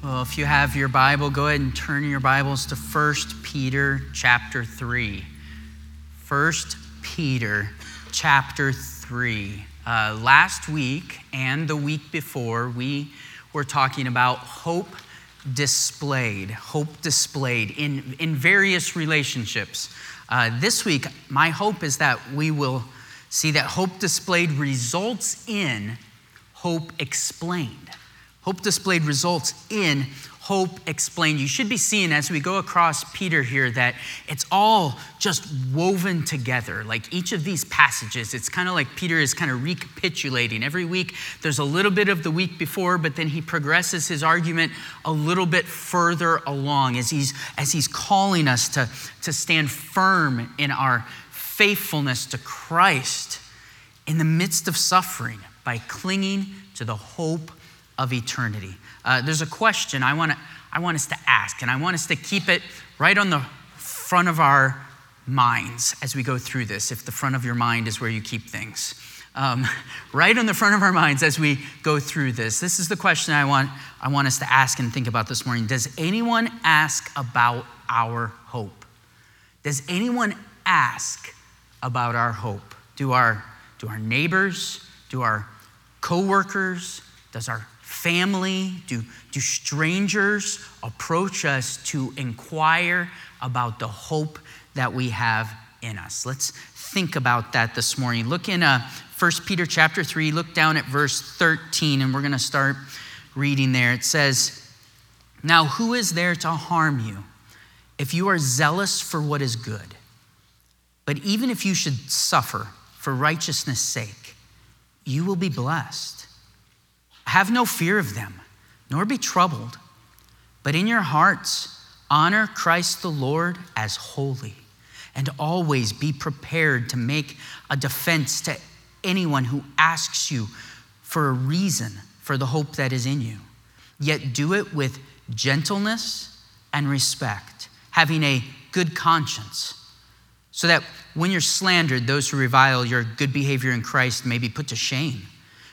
Well, if you have your Bible, go ahead and turn your Bibles to 1 Peter chapter 3. 1 Peter chapter 3. Uh, last week and the week before, we were talking about hope displayed, hope displayed in, in various relationships. Uh, this week, my hope is that we will see that hope displayed results in hope explained. Hope displayed results in hope explained. You should be seeing as we go across Peter here that it's all just woven together. Like each of these passages, it's kind of like Peter is kind of recapitulating. Every week, there's a little bit of the week before, but then he progresses his argument a little bit further along as he's, as he's calling us to, to stand firm in our faithfulness to Christ in the midst of suffering by clinging to the hope of eternity. Uh, there's a question I want to I want us to ask, and I want us to keep it right on the front of our minds as we go through this. If the front of your mind is where you keep things, um, right on the front of our minds as we go through this. This is the question I want I want us to ask and think about this morning. Does anyone ask about our hope? Does anyone ask about our hope? Do our do our neighbors? Do our coworkers? Does our family, do, do strangers approach us to inquire about the hope that we have in us? Let's think about that this morning. Look in uh, 1 Peter chapter 3, look down at verse 13, and we're going to start reading there. It says, Now who is there to harm you if you are zealous for what is good? But even if you should suffer for righteousness' sake, you will be blessed. Have no fear of them, nor be troubled, but in your hearts honor Christ the Lord as holy, and always be prepared to make a defense to anyone who asks you for a reason for the hope that is in you. Yet do it with gentleness and respect, having a good conscience, so that when you're slandered, those who revile your good behavior in Christ may be put to shame.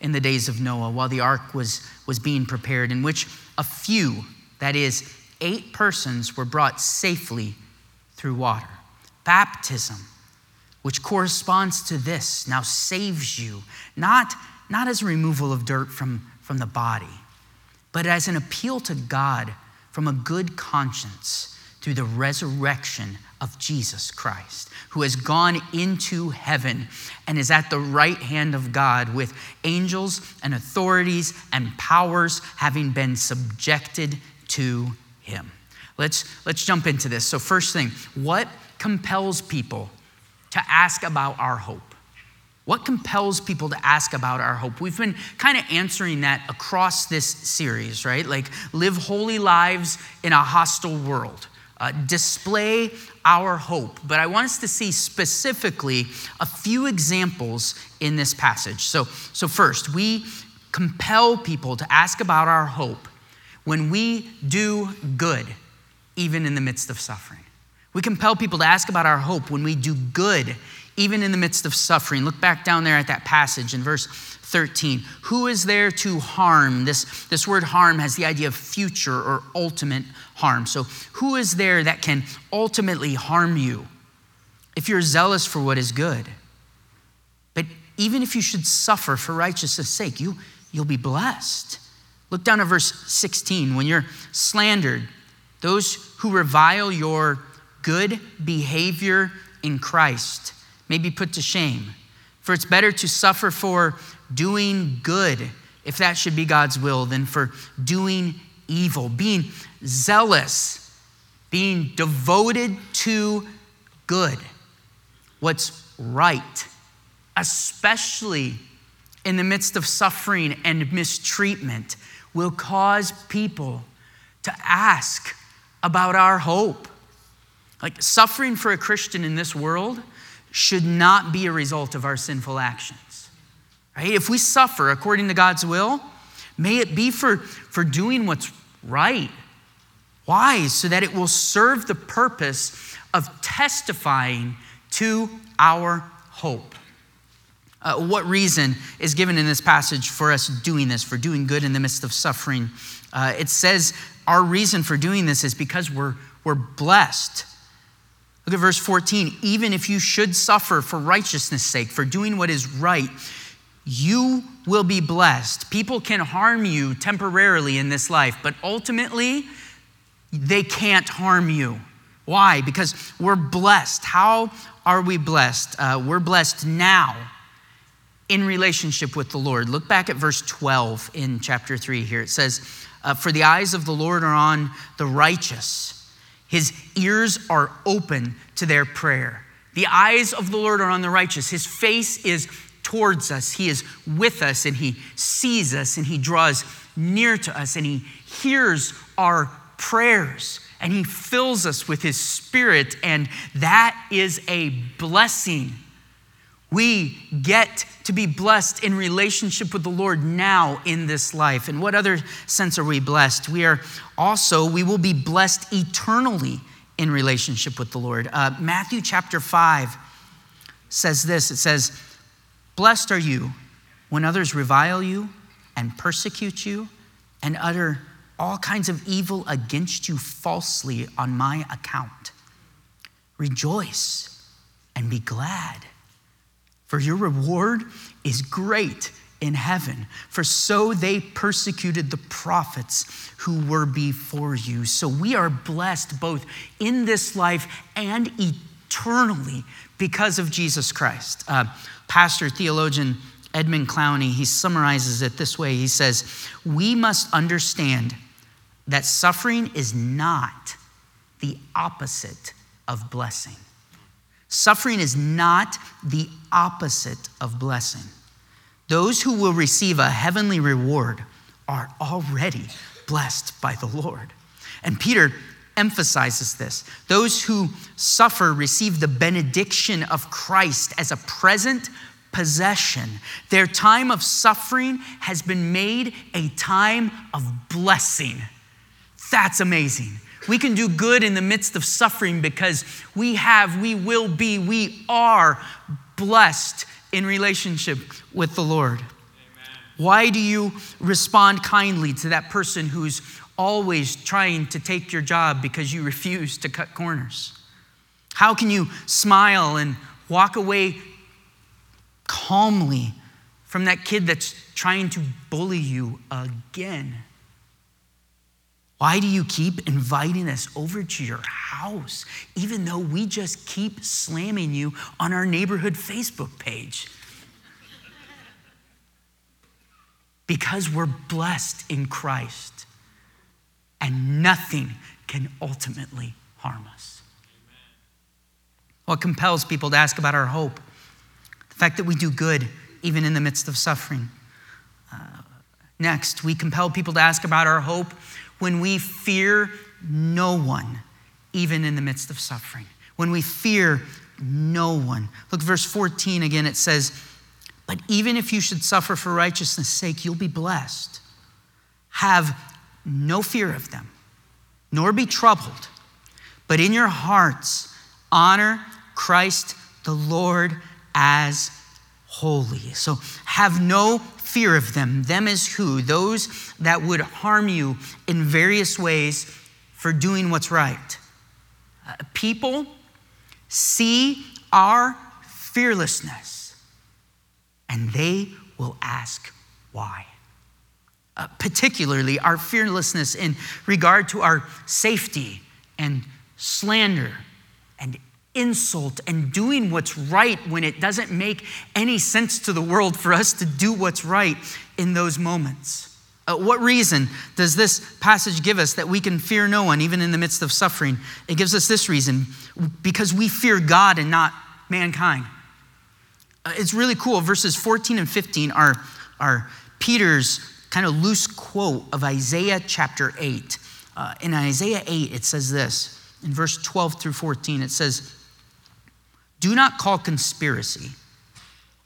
in the days of Noah while the ark was, was being prepared, in which a few, that is, eight persons, were brought safely through water. Baptism, which corresponds to this, now saves you, not, not as a removal of dirt from, from the body, but as an appeal to God from a good conscience through the resurrection of Jesus Christ, who has gone into heaven and is at the right hand of God with angels and authorities and powers having been subjected to him. Let's, let's jump into this. So, first thing, what compels people to ask about our hope? What compels people to ask about our hope? We've been kind of answering that across this series, right? Like, live holy lives in a hostile world uh, display our hope. But I want us to see specifically a few examples in this passage. So, so first, we compel people to ask about our hope when we do good, even in the midst of suffering. We compel people to ask about our hope when we do good, even in the midst of suffering. Look back down there at that passage in verse 13. Who is there to harm? This, this word harm has the idea of future or ultimate harm. So, who is there that can ultimately harm you if you're zealous for what is good? But even if you should suffer for righteousness' sake, you, you'll be blessed. Look down at verse 16. When you're slandered, those who revile your good behavior in Christ may be put to shame. For it's better to suffer for doing good, if that should be God's will, than for doing evil. Being zealous, being devoted to good, what's right, especially in the midst of suffering and mistreatment, will cause people to ask about our hope. Like suffering for a Christian in this world should not be a result of our sinful actions. Right? If we suffer according to God's will, may it be for, for doing what's right. Why? So that it will serve the purpose of testifying to our hope. Uh, what reason is given in this passage for us doing this, for doing good in the midst of suffering? Uh, it says our reason for doing this is because we're, we're blessed. Look at verse 14. Even if you should suffer for righteousness' sake, for doing what is right, you will be blessed. People can harm you temporarily in this life, but ultimately, they can't harm you. Why? Because we're blessed. How are we blessed? Uh, we're blessed now in relationship with the Lord. Look back at verse 12 in chapter 3 here. It says, uh, For the eyes of the Lord are on the righteous, his ears are open to their prayer. The eyes of the Lord are on the righteous. His face is towards us. He is with us and he sees us and he draws near to us and he hears our prayers and he fills us with his spirit. And that is a blessing. We get to be blessed in relationship with the Lord now in this life. In what other sense are we blessed? We are also, we will be blessed eternally in relationship with the Lord. Uh, Matthew chapter 5 says this it says, Blessed are you when others revile you and persecute you and utter all kinds of evil against you falsely on my account. Rejoice and be glad for your reward is great in heaven. For so they persecuted the prophets who were before you. So we are blessed both in this life and eternally because of Jesus Christ. Uh, Pastor, theologian Edmund Clowney, he summarizes it this way He says, We must understand that suffering is not the opposite of blessing. Suffering is not the opposite of blessing. Those who will receive a heavenly reward are already blessed by the Lord. And Peter emphasizes this. Those who suffer receive the benediction of Christ as a present possession. Their time of suffering has been made a time of blessing. That's amazing. We can do good in the midst of suffering because we have, we will be, we are blessed in relationship with the Lord. Amen. Why do you respond kindly to that person who's always trying to take your job because you refuse to cut corners? How can you smile and walk away calmly from that kid that's trying to bully you again? Why do you keep inviting us over to your house, even though we just keep slamming you on our neighborhood Facebook page? Because we're blessed in Christ, and nothing can ultimately harm us. What compels people to ask about our hope? The fact that we do good even in the midst of suffering. Uh, next, we compel people to ask about our hope when we fear no one, even in the midst of suffering. When we fear no one. Look, verse 14 again, it says, But even if you should suffer for righteousness' sake, you'll be blessed. Have no fear of them, nor be troubled, but in your hearts honor Christ the Lord as holy. So have no fear of them. Them is who? Those that would harm you in various ways for doing what's right. Uh, people see our fearlessness and they will ask why. Uh, particularly our fearlessness in regard to our safety and slander and insult and doing what's right when it doesn't make any sense to the world for us to do what's right in those moments. Uh, what reason does this passage give us that we can fear no one, even in the midst of suffering? It gives us this reason because we fear God and not mankind. Uh, it's really cool. Verses 14 and 15 are, are Peter's kind of loose quote of Isaiah chapter 8. uh, in Isaiah 8, it says this in verse 12 through 14, it says, Do not call conspiracy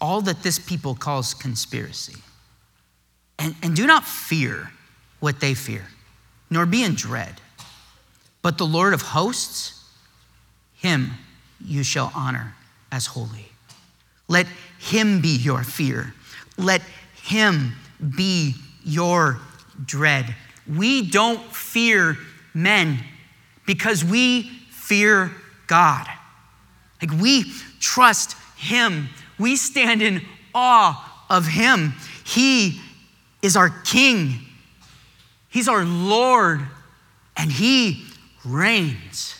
all that this people calls conspiracy. And, and do not fear what they fear, nor be in dread. But the Lord of hosts, him you shall honor as holy. Let him be your fear. Let him be your dread. We don't fear men because we fear God. Like we trust Him, we stand in awe of Him. He is our King, He's our Lord, and He reigns.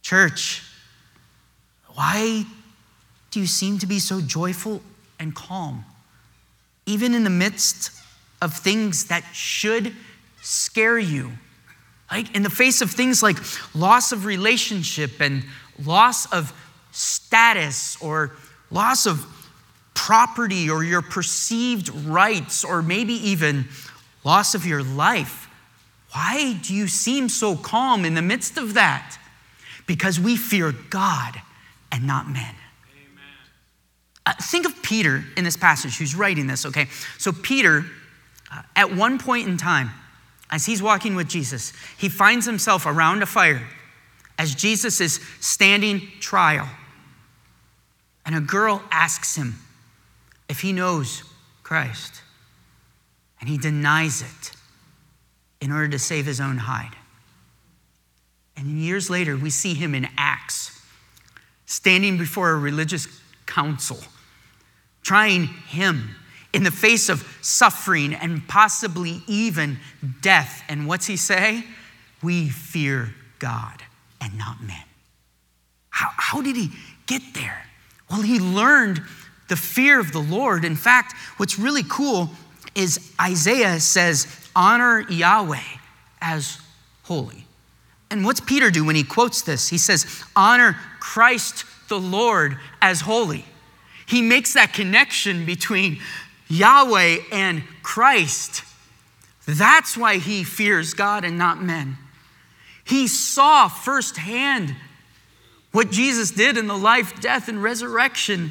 Church, why do you seem to be so joyful and calm, even in the midst of things that should scare you? Like in the face of things like loss of relationship and loss of status or loss of property or your perceived rights or maybe even loss of your life. Why do you seem so calm in the midst of that? Because we fear God and not men. Uh, think of Peter in this passage who's writing this, okay? So, Peter, uh, at one point in time, as he's walking with Jesus, he finds himself around a fire as Jesus is standing trial. And a girl asks him if he knows Christ. And he denies it in order to save his own hide. And years later, we see him in Acts, standing before a religious council, trying him in the face of suffering and possibly even death. And what's he say? We fear God and not men. How, how did he get there? Well, he learned the fear of the Lord. In fact, what's really cool is Isaiah says, honor Yahweh as holy. And what's Peter do when he quotes this? He says, honor Christ the Lord as holy. He makes that connection between Yahweh and Christ. That's why he fears God and not men. He saw firsthand what Jesus did in the life, death, and resurrection.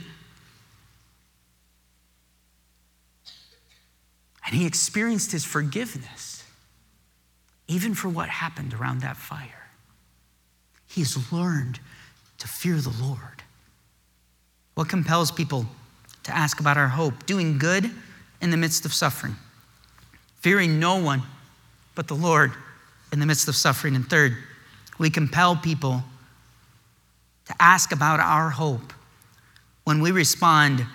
And he experienced his forgiveness, even for what happened around that fire. He has learned to fear the Lord. What compels people to ask about our hope, doing good in the midst of suffering, fearing no one but the Lord in the midst of suffering. And third, we compel people to ask about our hope when we respond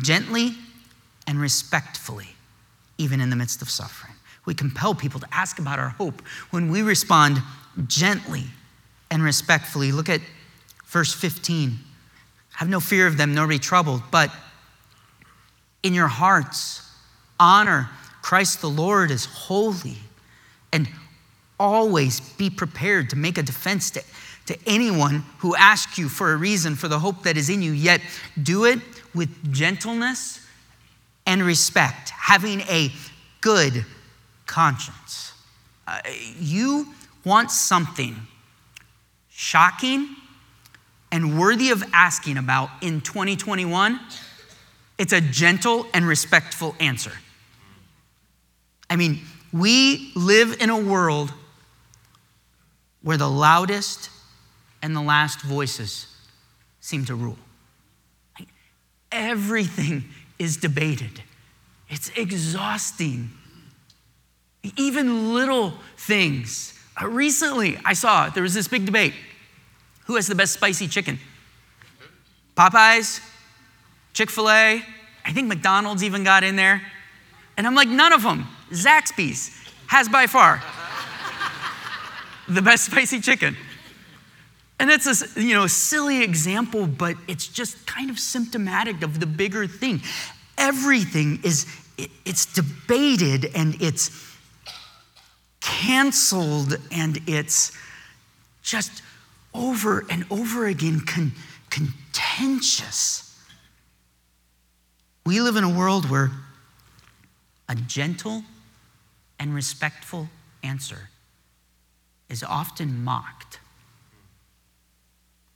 gently and respectfully, even in the midst of suffering. We compel people to ask about our hope when we respond gently and respectfully. Look at verse 15. Have no fear of them, nor be troubled, but in your hearts. Honor Christ the Lord as holy and always be prepared to make a defense to, to anyone who asks you for a reason for the hope that is in you, yet do it with gentleness and respect, having a good conscience. Uh, you want something shocking and worthy of asking about in 2021 it's a gentle and respectful answer. I mean, we live in a world where the loudest and the last voices seem to rule. everything is debated, it's exhausting. Even little things. Uh, recently, I saw there was this big debate who has the best spicy chicken? Popeyes Chick fil A, I think McDonald's even got in there. And I'm like, none of them. Zaxby's has by far the best spicy chicken. And it's a you know, silly example, but it's just kind of symptomatic of the bigger thing. Everything is, it's debated and it's canceled and it's just over and over again con- contentious. We live in a world where a gentle and respectful answer is often mocked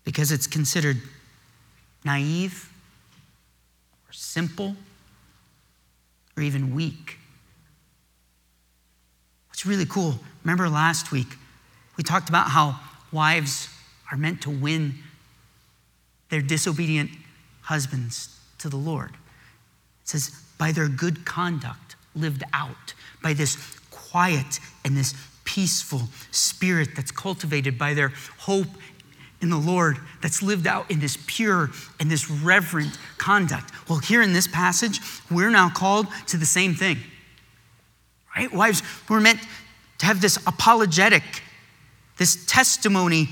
because it's considered naive or simple or even weak. What's really cool, remember last week, we talked about how wives are meant to win their disobedient husbands to the Lord. It says, by their good conduct lived out, by this quiet and this peaceful spirit that's cultivated by their hope in the Lord, that's lived out in this pure and this reverent conduct. Well, here in this passage, we're now called to the same thing. Right? Wives, we're meant to have this apologetic, this testimony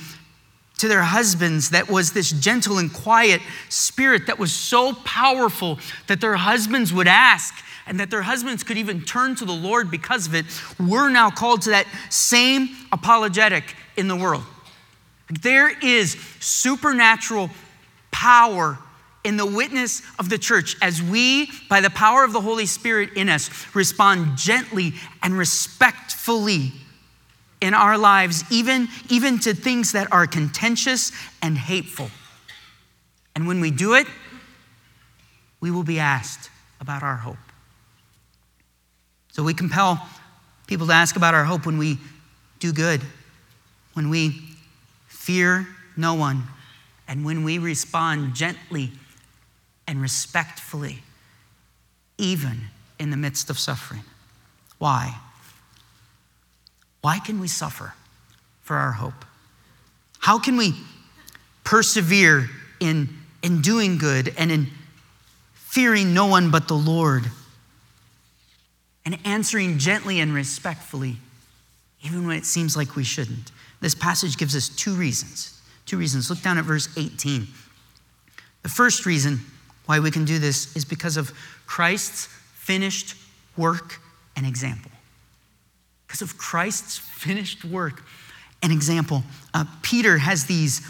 to their husbands that was this gentle and quiet spirit that was so powerful that their husbands would ask and that their husbands could even turn to the Lord because of it. We're now called to that same apologetic in the world. There is supernatural power in the witness of the church as we, by the power of the Holy Spirit in us, respond gently and respectfully in our lives, even, even to things that are contentious and hateful. And when we do it, we will be asked about our hope. So we compel people to ask about our hope when we do good, when we fear no one, and when we respond gently and respectfully, even in the midst of suffering. Why? Why can we suffer for our hope? How can we persevere in, in doing good and in fearing no one but the Lord and answering gently and respectfully, even when it seems like we shouldn't? This passage gives us two reasons. Two reasons. Look down at verse 18. The first reason why we can do this is because of Christ's finished work and example because of Christ's finished work. and example uh, Peter has these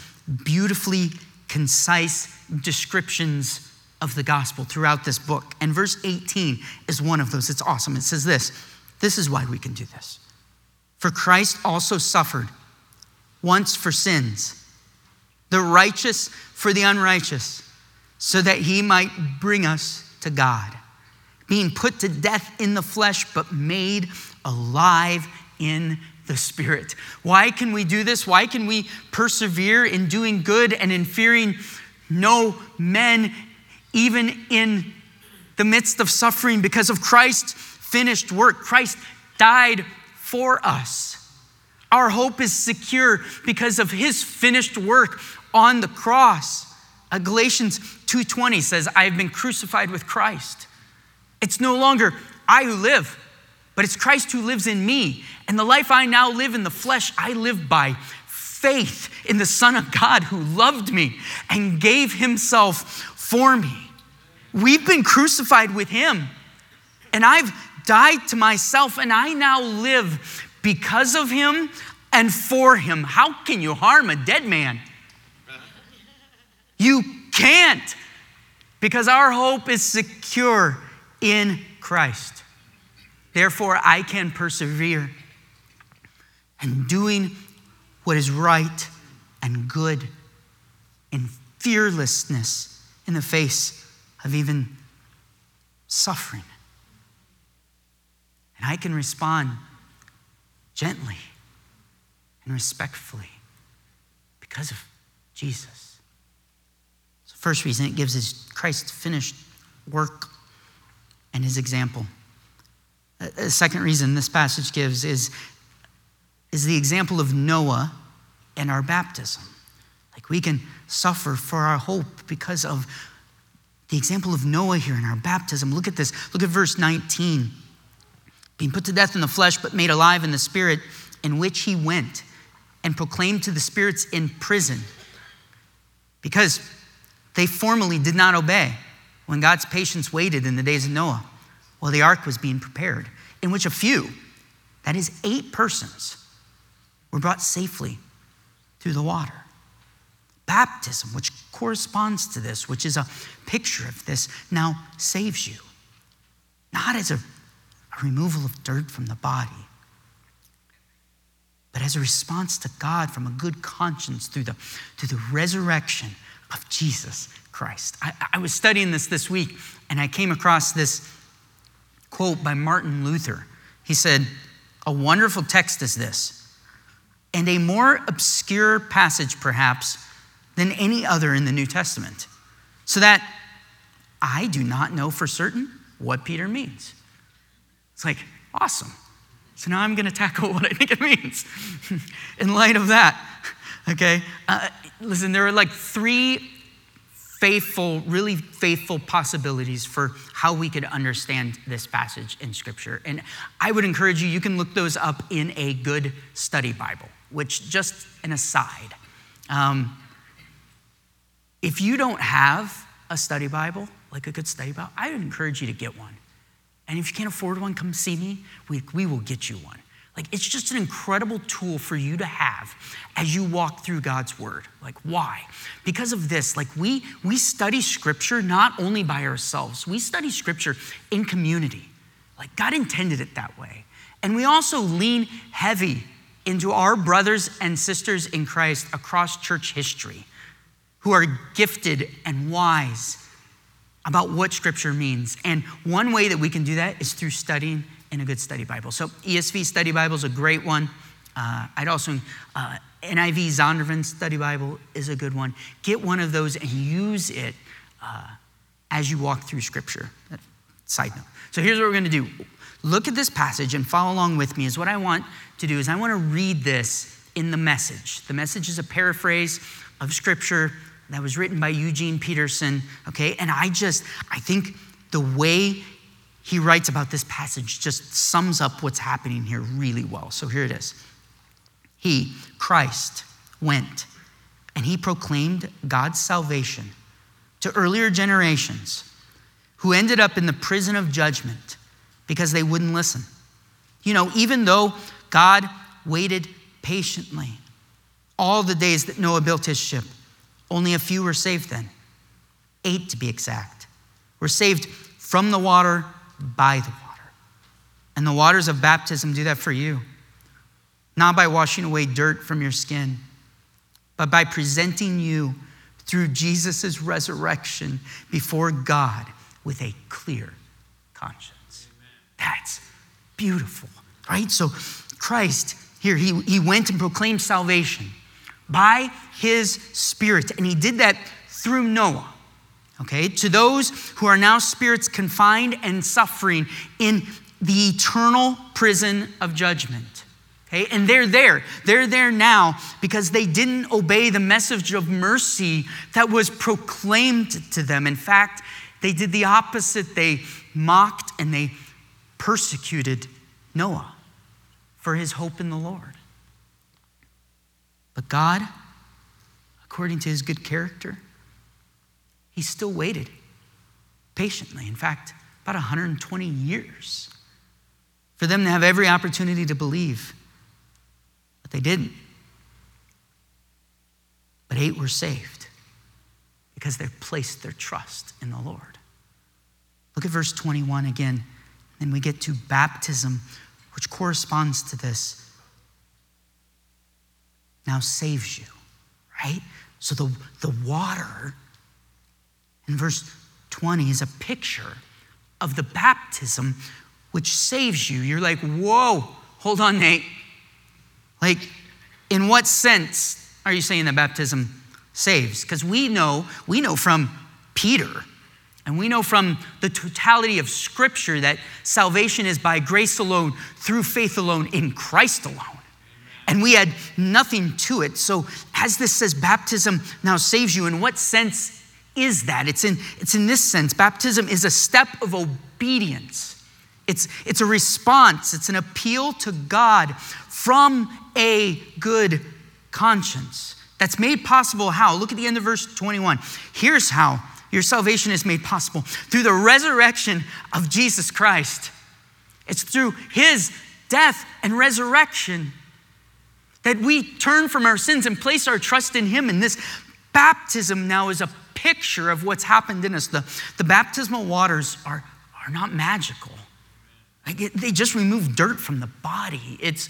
beautifully concise descriptions of the gospel throughout this book. And verse 18 is one of those. It's awesome. It says this this is why we can do this. For Christ also suffered once for sins, the righteous for the unrighteous, so that he might bring us to God, being put to death in the flesh, but made alive in the Spirit. Why can we do this? Why can we persevere in doing good and in fearing no men, even in the midst of suffering? Because of Christ's finished work. Christ died for us. Our hope is secure because of his finished work on the cross. Uh, Galatians 2:20 says, "I have been crucified with Christ." It's no longer I who live, but it's Christ who lives in me. And the life I now live in the flesh, I live by faith in the Son of God who loved me and gave himself for me. We've been crucified with him, and I've died to myself, and I now live because of him and for him. How can you harm a dead man? You can't, because our hope is secure in Christ. Therefore, I can persevere and doing what is right and good in fearlessness in the face of even suffering. And I can respond gently and respectfully because of Jesus. So, first reason it gives is Christ's finished work and his example. A second reason this passage gives is, is the example of Noah and our baptism. Like we can suffer for our hope because of the example of Noah here in our baptism. Look at this. Look at verse 19. Being put to death in the flesh, but made alive in the spirit, in which he went and proclaimed to the spirits in prison. Because they formerly did not obey when God's patience waited in the days of Noah while the ark was being prepared, in which a few, that is, eight persons, were brought safely through the water. Baptism, which corresponds to this, which is a picture of this, now saves you. Not as a, a removal of dirt from the body, but as a response to God from a good conscience through the, through the resurrection of Jesus Christ. I, I was studying this this week and I came across this quote by Martin Luther. He said, A wonderful text is this, and a more obscure passage perhaps than any other in the New Testament, so that I do not know for certain what Peter means. It's like, awesome. So now I'm going to tackle what I think it means in light of that. Okay? Uh, listen, there are like three faithful, really faithful possibilities for how we could understand this passage in Scripture. And I would encourage you, you can look those up in a good study Bible, which, just an aside, um, if you don't have a study Bible, like a good study Bible, I would encourage you to get one. And if you can't afford one, come see me. We, we will get you one. Like, it's just an incredible tool for you to have as you walk through God's word. Like, why? Because of this, like, we, we study scripture not only by ourselves, we study scripture in community. Like, God intended it that way. And we also lean heavy into our brothers and sisters in Christ across church history who are gifted and wise about what Scripture means. And one way that we can do that is through studying in a good study Bible. So, ESV Study Bible is a great one. Uh, I'd also, uh, NIV Zondervan Study Bible is a good one. Get one of those and use it uh, as you walk through Scripture. Side note. So, here's what we're going to do look at this passage and follow along with me. Is what I want to do is I want to read this in the message. The message is a paraphrase of Scripture that was written by Eugene Peterson, okay? And I just, I think the way he writes about this passage just sums up what's happening here really well. So here it is. He, Christ, went and he proclaimed God's salvation to earlier generations who ended up in the prison of judgment because they wouldn't listen. You know, even though God waited patiently all the days that Noah built his ship, only a few were saved then. Eight to be exact. Were saved from the water, by the water. And the waters of baptism do that for you. Not by washing away dirt from your skin, but by presenting you through Jesus' resurrection before God with a clear conscience. That's beautiful, right? So Christ here, he, he went and proclaimed salvation by his spirit. And he did that through Noah. Okay, to those who are now spirits confined and suffering in the eternal prison of judgment. Okay, and they're there. They're there now because they didn't obey the message of mercy that was proclaimed to them. In fact, they did the opposite. They mocked and they persecuted Noah for his hope in the Lord. But God, according to his good character, he still waited patiently. In fact, about 120 years for them to have every opportunity to believe. But they didn't. But eight were saved because they placed their trust in the Lord. Look at verse 21 again. and we get to baptism, which corresponds to this now saves you, right? So the, the water in verse 20 is a picture of the baptism which saves you. You're like, whoa, hold on, Nate. Like, in what sense are you saying that baptism saves? Because we know, we know from Peter, and we know from the totality of Scripture that salvation is by grace alone, through faith alone, in Christ alone and we had nothing to it. So, as this says, baptism now saves you, in what sense is that? It's in, it's in this sense. Baptism is a step of obedience, it's, it's a response, it's an appeal to God from a good conscience. That's made possible how? Look at the end of verse 21. Here's how your salvation is made possible through the resurrection of Jesus Christ. It's through his death and resurrection that we turn from our sins and place our trust in Him. And this baptism now is a picture of what's happened in us. The, the baptismal waters are, are not magical, like it, they just remove dirt from the body. It's,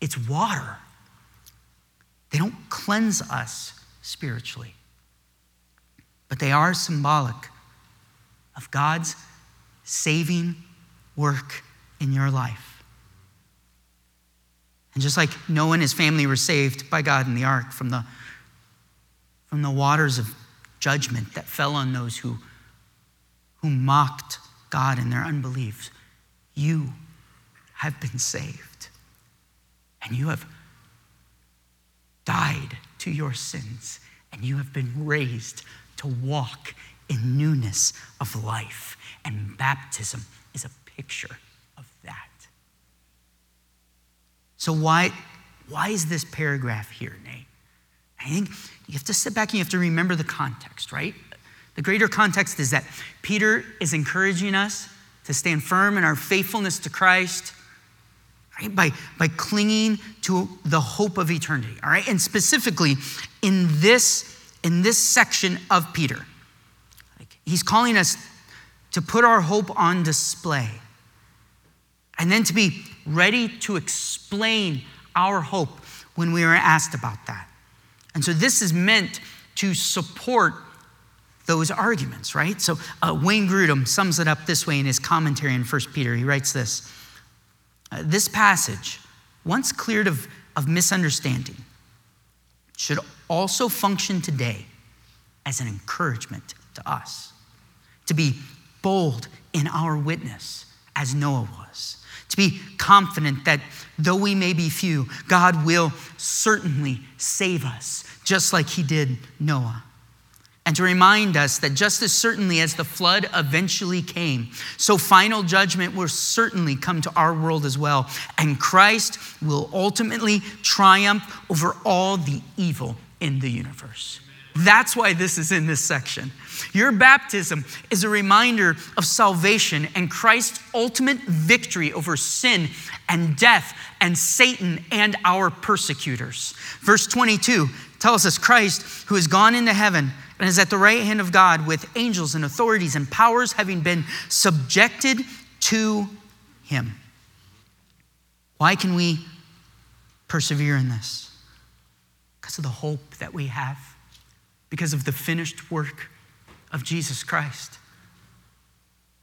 it's water They don't cleanse us spiritually. But they are symbolic of God's saving work in your life. And just like Noah and his family were saved by God in the ark from the, from the waters of judgment that fell on those who, who mocked God in their unbelief, you have been saved. And you have died to your sins, and you have been raised to walk in newness of life. And baptism is a picture of that. So, why, why is this paragraph here, Nate? I think you have to sit back and you have to remember the context, right? The greater context is that Peter is encouraging us to stand firm in our faithfulness to Christ, right? By, by clinging to the hope of eternity, all right? And specifically in this, in this section of Peter, like he's calling us to put our hope on display and then to be ready to explain our hope when we are asked about that. And so this is meant to support those arguments, right? So uh, Wayne Grudem sums it up this way in his commentary in 1 Peter. He writes this uh, This passage, once cleared of, of misunderstanding, should also function today as an encouragement to us to be bold in our witness as Noah was to be confident that though we may be few, God will certainly save us, just like he did Noah. And to remind us that just as certainly as the flood eventually came, so final judgment will certainly come to our world as well. And Christ will ultimately triumph over all the evil in the universe. That's why this is in this section. Your baptism is a reminder of salvation and Christ's ultimate victory over sin and death and Satan and our persecutors. Verse 22 tells us Christ, who has gone into heaven and is at the right hand of God with angels and authorities and powers having been subjected to him. Why can we persevere in this? Because of the hope that we have, because of the finished work of Jesus Christ.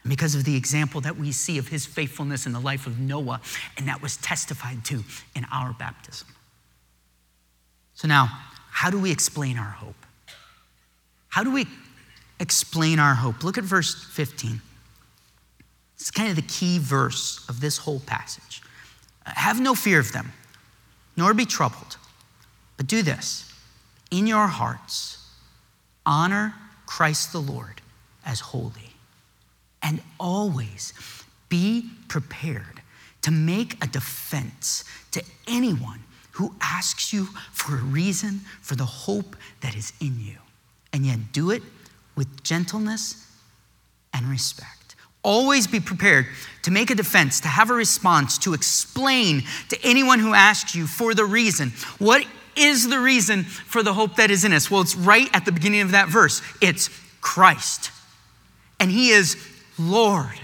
And because of the example that we see of his faithfulness in the life of Noah, and that was testified to in our baptism. So, now, how do we explain our hope? How do we explain our hope? Look at verse 15. It's kind of the key verse of this whole passage. Have no fear of them, nor be troubled, but do this in your hearts, honor Christ the Lord as holy. And always be prepared to make a defense to anyone who asks you for a reason for the hope that is in you. And yet do it with gentleness and respect. Always be prepared to make a defense, to have a response, to explain to anyone who asks you for the reason. What is the reason for the hope that is in us? Well, it's right at the beginning of that verse it's Christ. And He is Lord.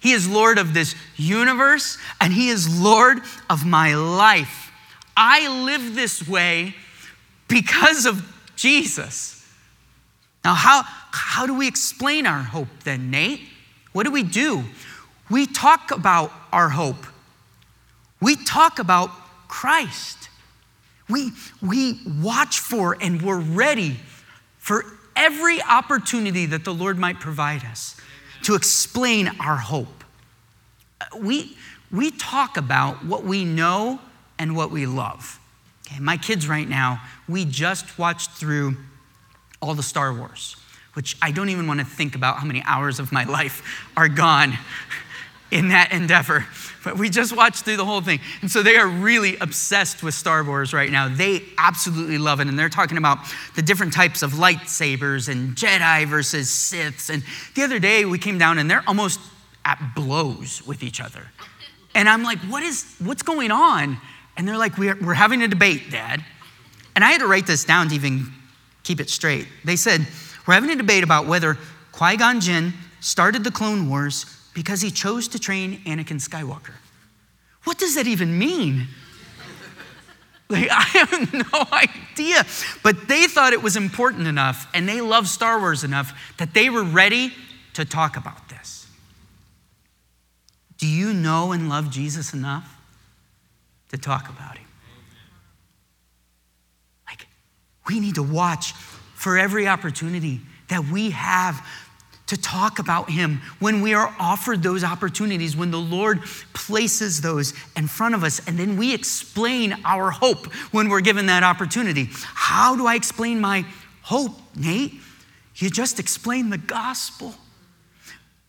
He is Lord of this universe, and He is Lord of my life. I live this way because of Jesus. Now, how, how do we explain our hope then, Nate? What do we do? We talk about our hope. We talk about Christ. We, we watch for and we're ready for every opportunity that the Lord might provide us to explain our hope. Uh, we, we talk about what we know and what we love. Okay, my kids right now, we just watched through all the Star Wars, which I don't even want to think about how many hours of my life are gone in that endeavor. But we just watched through the whole thing. And so they are really obsessed with Star Wars right now. They absolutely love it. And they're talking about the different types of lightsabers and Jedi versus Siths. And the other day we came down and they're almost at blows with each other. And I'm like, what is, what's going on? And they're like, we're, we're having a debate, Dad. And I had to write this down to even keep it straight. They said, we're having a debate about whether Qui Gon Jinn started the Clone Wars because he chose to train Anakin Skywalker. What does that even mean? Like, I have no idea. But they thought it was important enough and they loved Star Wars enough that they were ready to talk about this. Do you know and love Jesus enough to talk about him? Like, we need to watch for every opportunity that we have to talk about Him when we are offered those opportunities, when the Lord places those in front of us, and then we explain our hope when we're given that opportunity. How do I explain my hope, Nate? You just explain the gospel.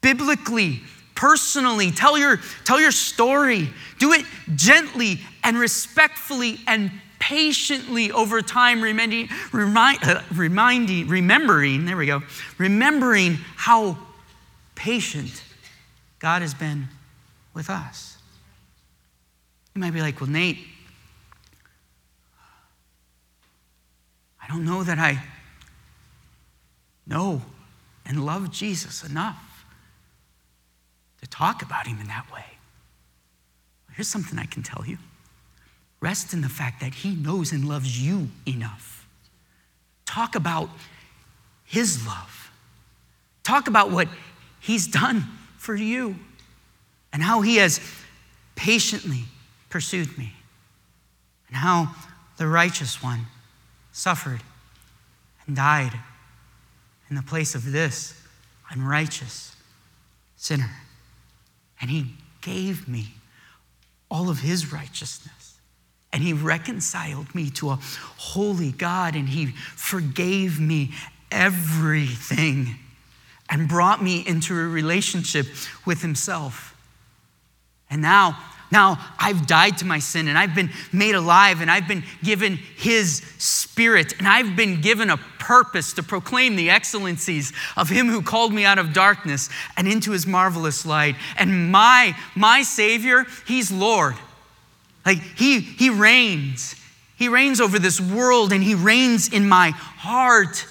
Biblically, personally, tell your, tell your story. Do it gently and respectfully and patiently over time, reminding, remind, uh, reminding, remembering, there we go, remembering how patient God has been with us. You might be like, well, Nate, I don't know that I know and love Jesus enough to talk about him in that way. Here's something I can tell you. Rest in the fact that He knows and loves you enough. Talk about His love. Talk about what He's done for you and how He has patiently pursued me and how the righteous one suffered and died in the place of this unrighteous sinner. And He gave me all of His righteousness and he reconciled me to a holy God and he forgave me everything and brought me into a relationship with himself. And now, now I've died to my sin and I've been made alive and I've been given his spirit and I've been given a purpose to proclaim the excellencies of him who called me out of darkness and into his marvelous light. And my my savior, he's Lord. Like he, he reigns. He reigns over this world and he reigns in my heart.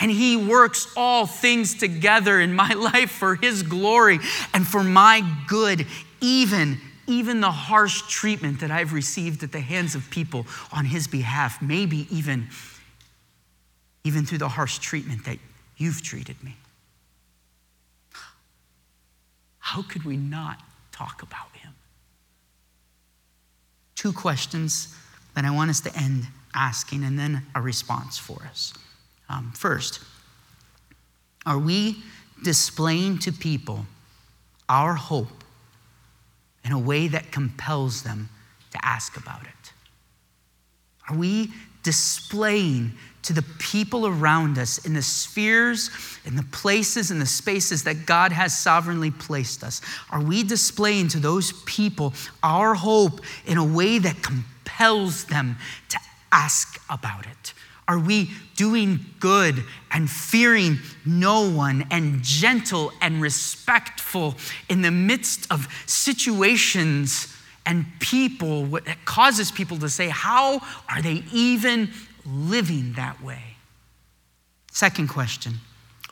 And he works all things together in my life for his glory and for my good, even even the harsh treatment that I've received at the hands of people on his behalf, maybe even, even through the harsh treatment that you've treated me. How could we not talk about two questions that I want us to end asking and then a response for us. Um, first, are we displaying to people our hope in a way that compels them to ask about it? Are we displaying to the people around us in the spheres, in the places, in the spaces that God has sovereignly placed us? Are we displaying to those people our hope in a way that compels them to ask about it? Are we doing good and fearing no one and gentle and respectful in the midst of situations and people that causes people to say, How are they even living that way? Second question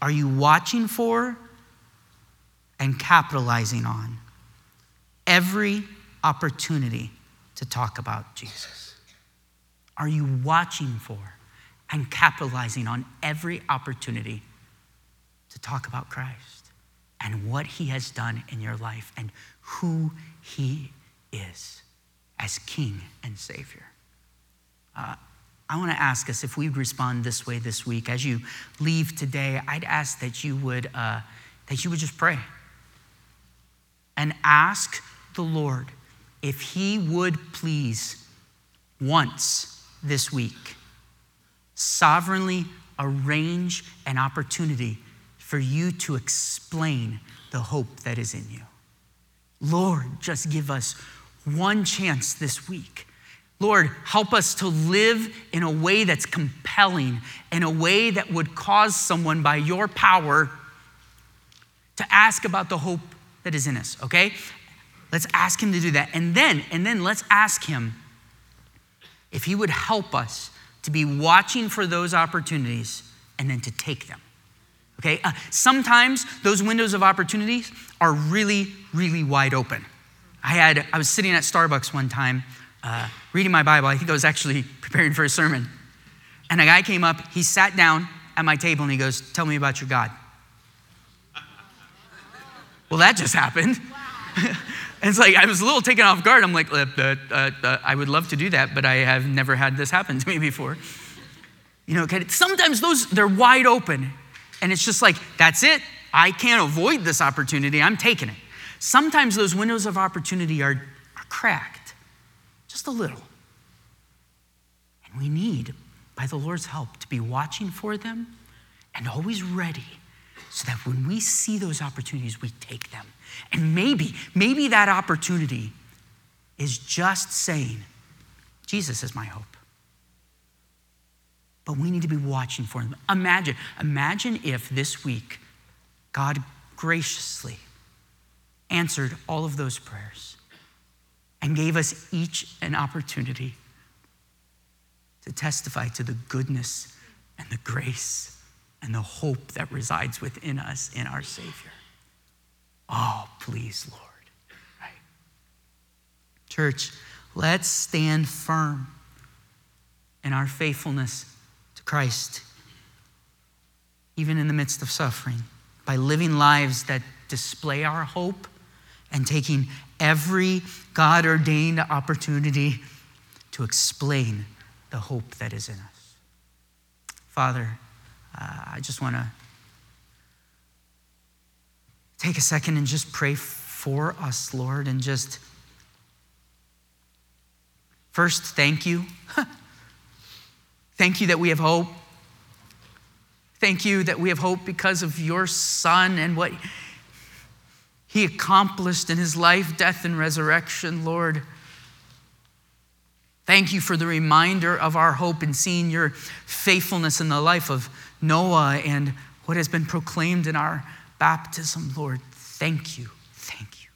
Are you watching for and capitalizing on every opportunity to talk about Jesus? Are you watching for and capitalizing on every opportunity to talk about Christ and what he has done in your life and who he is as King and Savior? Uh, I want to ask us if we would respond this way this week. As you leave today, I'd ask that you would, uh, that you would just pray and ask the Lord if He would please once this week sovereignly arrange an opportunity for you to explain the hope that is in you. Lord, just give us one chance this week Lord, help us to live in a way that's compelling, in a way that would cause someone by your power to ask about the hope that is in us, okay? Let's ask him to do that. And then, and then let's ask him if he would help us to be watching for those opportunities and then to take them. Okay? Uh, sometimes those windows of opportunities are really, really wide open. I had I was sitting at Starbucks one time uh, reading my Bible. I think I was actually preparing for a sermon. And a guy came up, he sat down at my table and he goes, Tell me about your God. well, that just happened. and it's like, I was a little taken off guard. I'm like, uh, uh, uh, uh I would love to do that, but I have never had this happen to me before. You know, sometimes those, they're wide open. And it's just like, that's it. I can't avoid this opportunity. I'm taking it. Sometimes those windows of opportunity are, are cracked, just a little. And we need, by the Lord's help, to be watching for them and always ready so that when we see those opportunities, we take them. And maybe, maybe that opportunity is just saying, Jesus is my hope. But we need to be watching for them. Imagine, imagine if this week God graciously answered all of those prayers and gave us each an opportunity to testify to the goodness and the grace and the hope that resides within us in our Savior. Oh, please, Lord. Right? Church, let's stand firm in our faithfulness to Christ, even in the midst of suffering, by living lives that display our hope and taking every God ordained opportunity to explain the hope that is in us. Father, uh, I just want to take a second and just pray for us, Lord, and just first thank you. thank you that we have hope. Thank you that we have hope because of your Son and what he accomplished in his life, death, and resurrection, Lord. Thank you for the reminder of our hope in seeing your faithfulness in the life of Noah and what has been proclaimed in our baptism, Lord. Thank you. Thank you.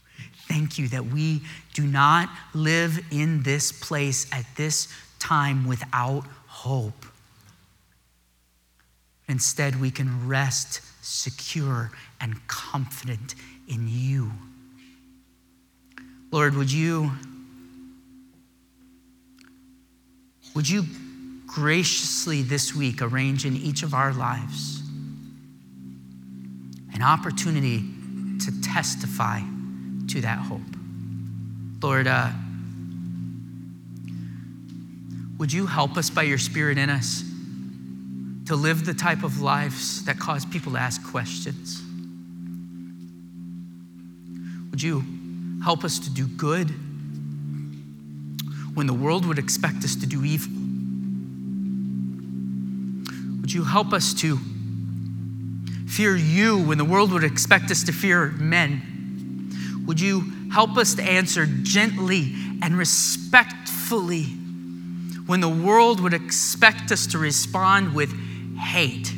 Thank you that we do not live in this place at this time without hope. Instead, we can rest secure and confident in you. Lord, would you would you graciously this week arrange in each of our lives an opportunity to testify to that hope? Lord, uh, would you help us by your Spirit in us to live the type of lives that cause people to ask questions? Would you help us to do good when the world would expect us to do evil? Would you help us to fear you when the world would expect us to fear men? Would you help us to answer gently and respectfully when the world would expect us to respond with hate?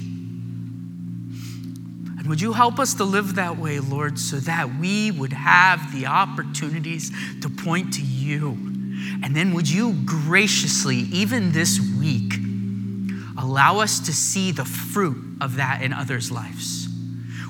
Would you help us to live that way, Lord, so that we would have the opportunities to point to you? And then would you graciously, even this week, allow us to see the fruit of that in others' lives?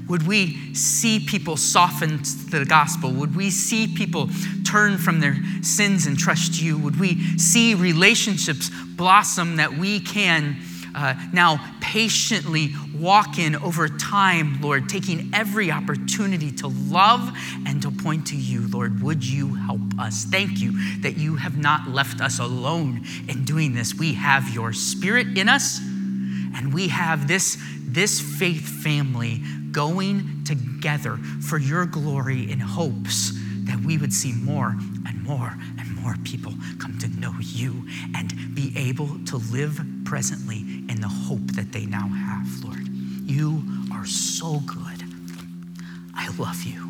Would we see people soften to the gospel? Would we see people turn from their sins and trust you? Would we see relationships blossom that we can uh, now patiently walk in over time, Lord, taking every opportunity to love and to point to you, Lord. Would you help us? Thank you that you have not left us alone in doing this. We have your spirit in us, and we have this, this faith family going together for your glory in hopes that we would see more and more and more people come to know you and be able to live presently in the hope that they now have, Lord. You are so good. I love you.